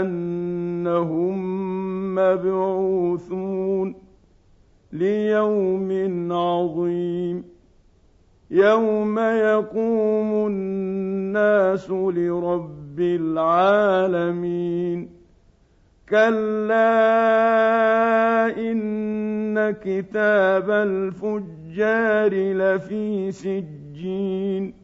انهم مبعوثون ليوم عظيم يوم يقوم الناس لرب العالمين كلا ان كتاب الفجار لفي سجين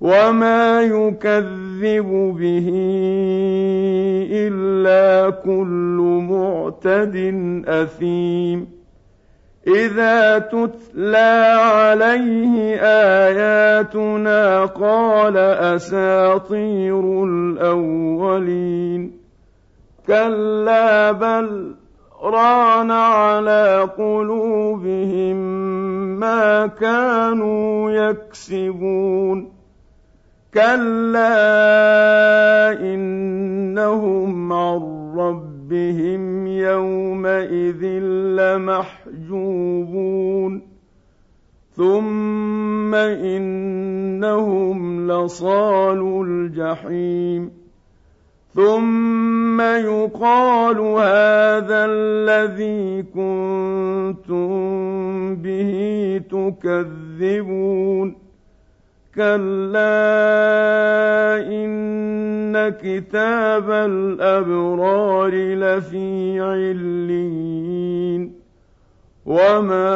وما يكذب به الا كل معتد اثيم اذا تتلى عليه اياتنا قال اساطير الاولين كلا بل ران على قلوبهم ما كانوا يكسبون كلا انهم عن ربهم يومئذ لمحجوبون ثم انهم لصالوا الجحيم ثم يقال هذا الذي كنتم به تكذبون كلا إن كتاب الأبرار لفي عليين وما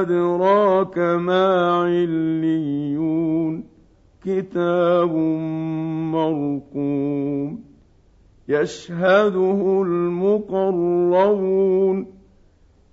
أدراك ما عليون كتاب مرقوم يشهده المقربون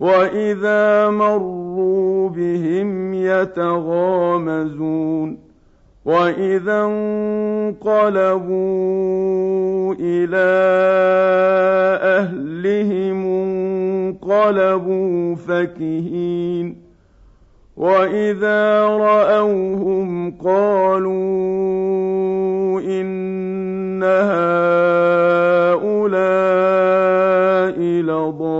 واذا مروا بهم يتغامزون واذا انقلبوا إلى اهلهم انقلبوا فكهين واذا راوهم قالوا ان هؤلاء لضالون